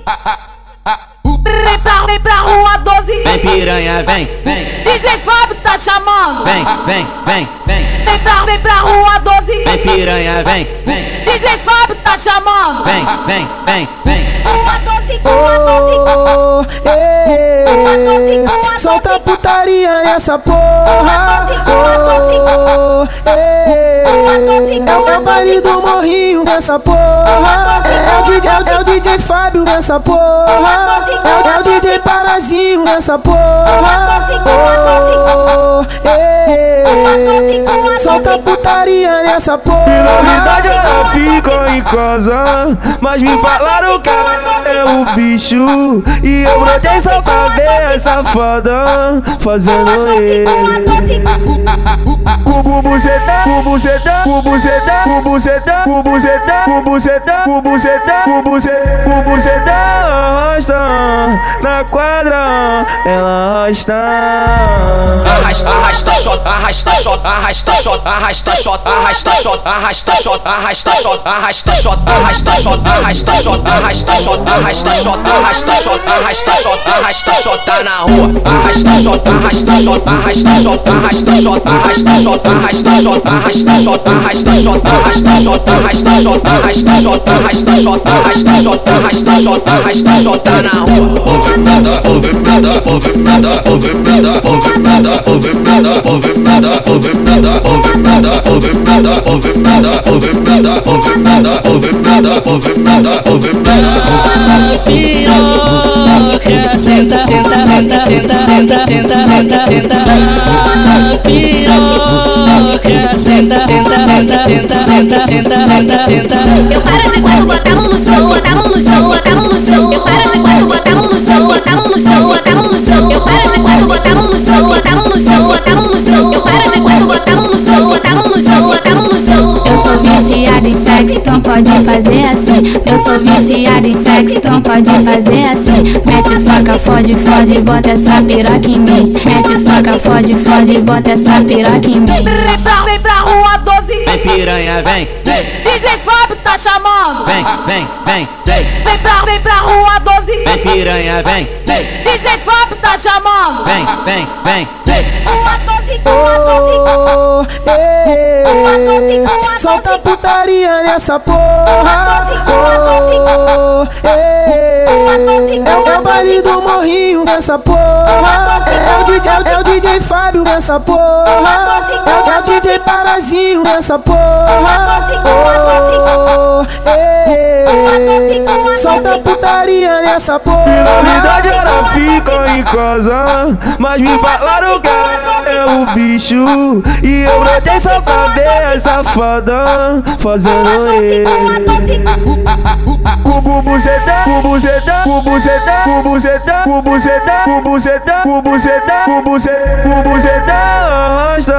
doze. Vem pra, vem pra rua 12. Vem piranha, vem, vem. DJ Fábio tá chamando. Vem, vem, vem, vem. Vem pra, vem pra rua 12. Vem piranha, vem, vem. DJ Fábio tá chamando. Vem, vem, vem, vem. Rua 12, rua 12. Oh, ei, solta putaria nessa porra. Oh, ei, é o baile do morrinho nessa porra. É o DJ, é o DJ Fábio nessa porra. É o, é o DJ Parazinho nessa porra. Oh, ei, solta putaria nessa porra. Ela Mas me falaram que ela é o bicho. E eu brotei só pra ver essa foda Fazendo ele. Cubo buceta, cubo buceta, cubo buceta, cubo buceta, cubo buceta, cubo buceta, cubo buceta, cubo buceta, cubo buceta arrasta na quadra, ela arrasta. Arrasta, arrasta, shot, arrasta, shot, arrasta, shot, arrasta, shot, arrasta, shot, arrasta, shot, arrasta, shot, arrasta, shot, arrasta, shot, arrasta, shot, arrasta, shot, arrasta, shot, arrasta, shot, arrasta, shot, arrasta, shot, tá na rua. Arrasta, shot, arrasta, shot, arrasta, shot, arrasta, shot, arrasta, shot, arrasta, shot, arrasta, shot, arrasta, shot, arrasta, shot, arrasta, shot, arrasta, shot, arrasta, shot, arrasta, shot, arrasta, shot, arrasta, tá na rua. Movimenta, movimenta, movimenta, movimenta, movimenta, movimenta, movimenta, movimenta, movimenta, movimenta, movimenta, movimenta, movimenta, movimenta, movimenta, movimenta. Piroca, senta, senta, senta, senta, senta, senta, senta, senta. Piroca, senta, senta, senta, senta, senta, senta, senta. Eu paro de quatro, bota a mão no chão, bota a mão no chão, bota a mão no chão. Eu paro de quatro, bota a mão no chão, bota a mão no chão, bota a mão no chão. Eu paro de quatro, bota sou viciada em sexo, então pode fazer assim. Mete soca, fode, fode, bota essa piroca em mim. Mete soca, fode, fode, bota essa piroca em mim. Vem pra, vem pra rua 12. Vem piranha, vem, vem. DJ Fábio tá chamando. Vem, vem, vem, vem. Vem pra, vem pra rua 12. Vem piranha, vem, vem. DJ Fábio tá chamando. Vem, vem, vem, vem. Rua 12, rua 12. Oh, ei, solta putaria nessa porra. Oh, ei, é o baile do morrinho nessa porra. É o DJ, é o DJ Fábio nessa porra. É é o DJ Parazinho nessa porra. Oh, ei, solta putaria nessa porra. Na verdade ela ficou em casa Mas me falaram que ela é o bicho. E eu brotei só pra ver essa foda Fazendo cubo buceta, cubo buceta, cubo buceta, cubo buceta, cubo buceta arrasta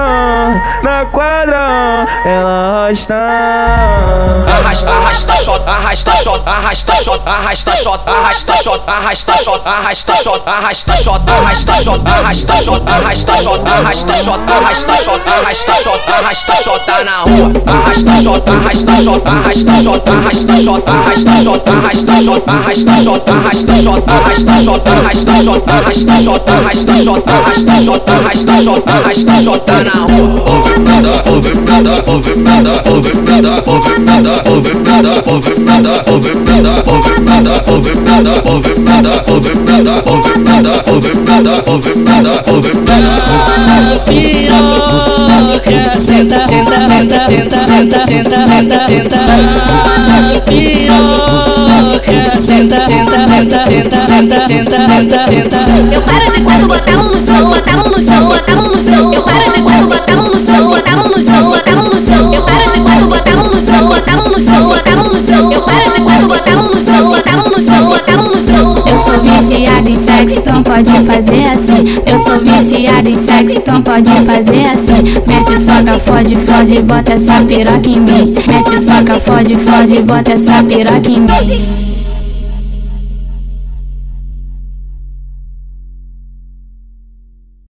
na quadra, ela arrasta. Arrasta, arrasta, arrasta, shot, arrasta, shot, arrasta, shot, arrasta, shot, arrasta, shot, arrasta, shot, arrasta, shot, arrasta, shot, arrasta, shot, arrasta, shot, arrasta, shot, arrasta, shot, arrasta, shot, arrasta, shot, tá na rua. Arrasta, shot, arrasta, shot, arrasta, shot, arrasta, shot, arrasta, shot, arrasta, shot, arrasta, shot, arrasta, shot, arrasta, shot, arrasta, shot, arrasta, shot, arrasta, shot, arrasta, shot, arrasta, shot, arrasta, shot, tá na rua. Movimenta, movimenta, movimenta, movimenta, movimenta, movimenta, movimenta, movimenta, movimenta, movimenta, movimenta, movimenta, movimenta, movimenta, movimenta, movimenta. Piroca, senta, senta, senta, senta, senta, senta, senta, viciada em sexo, então pode fazer assim. Eu sou viciada em sexo, então pode fazer assim. Mete soca, fode, fode, bota essa piroca em mim. Mete soca, fode, fode, bota essa piroca em mim.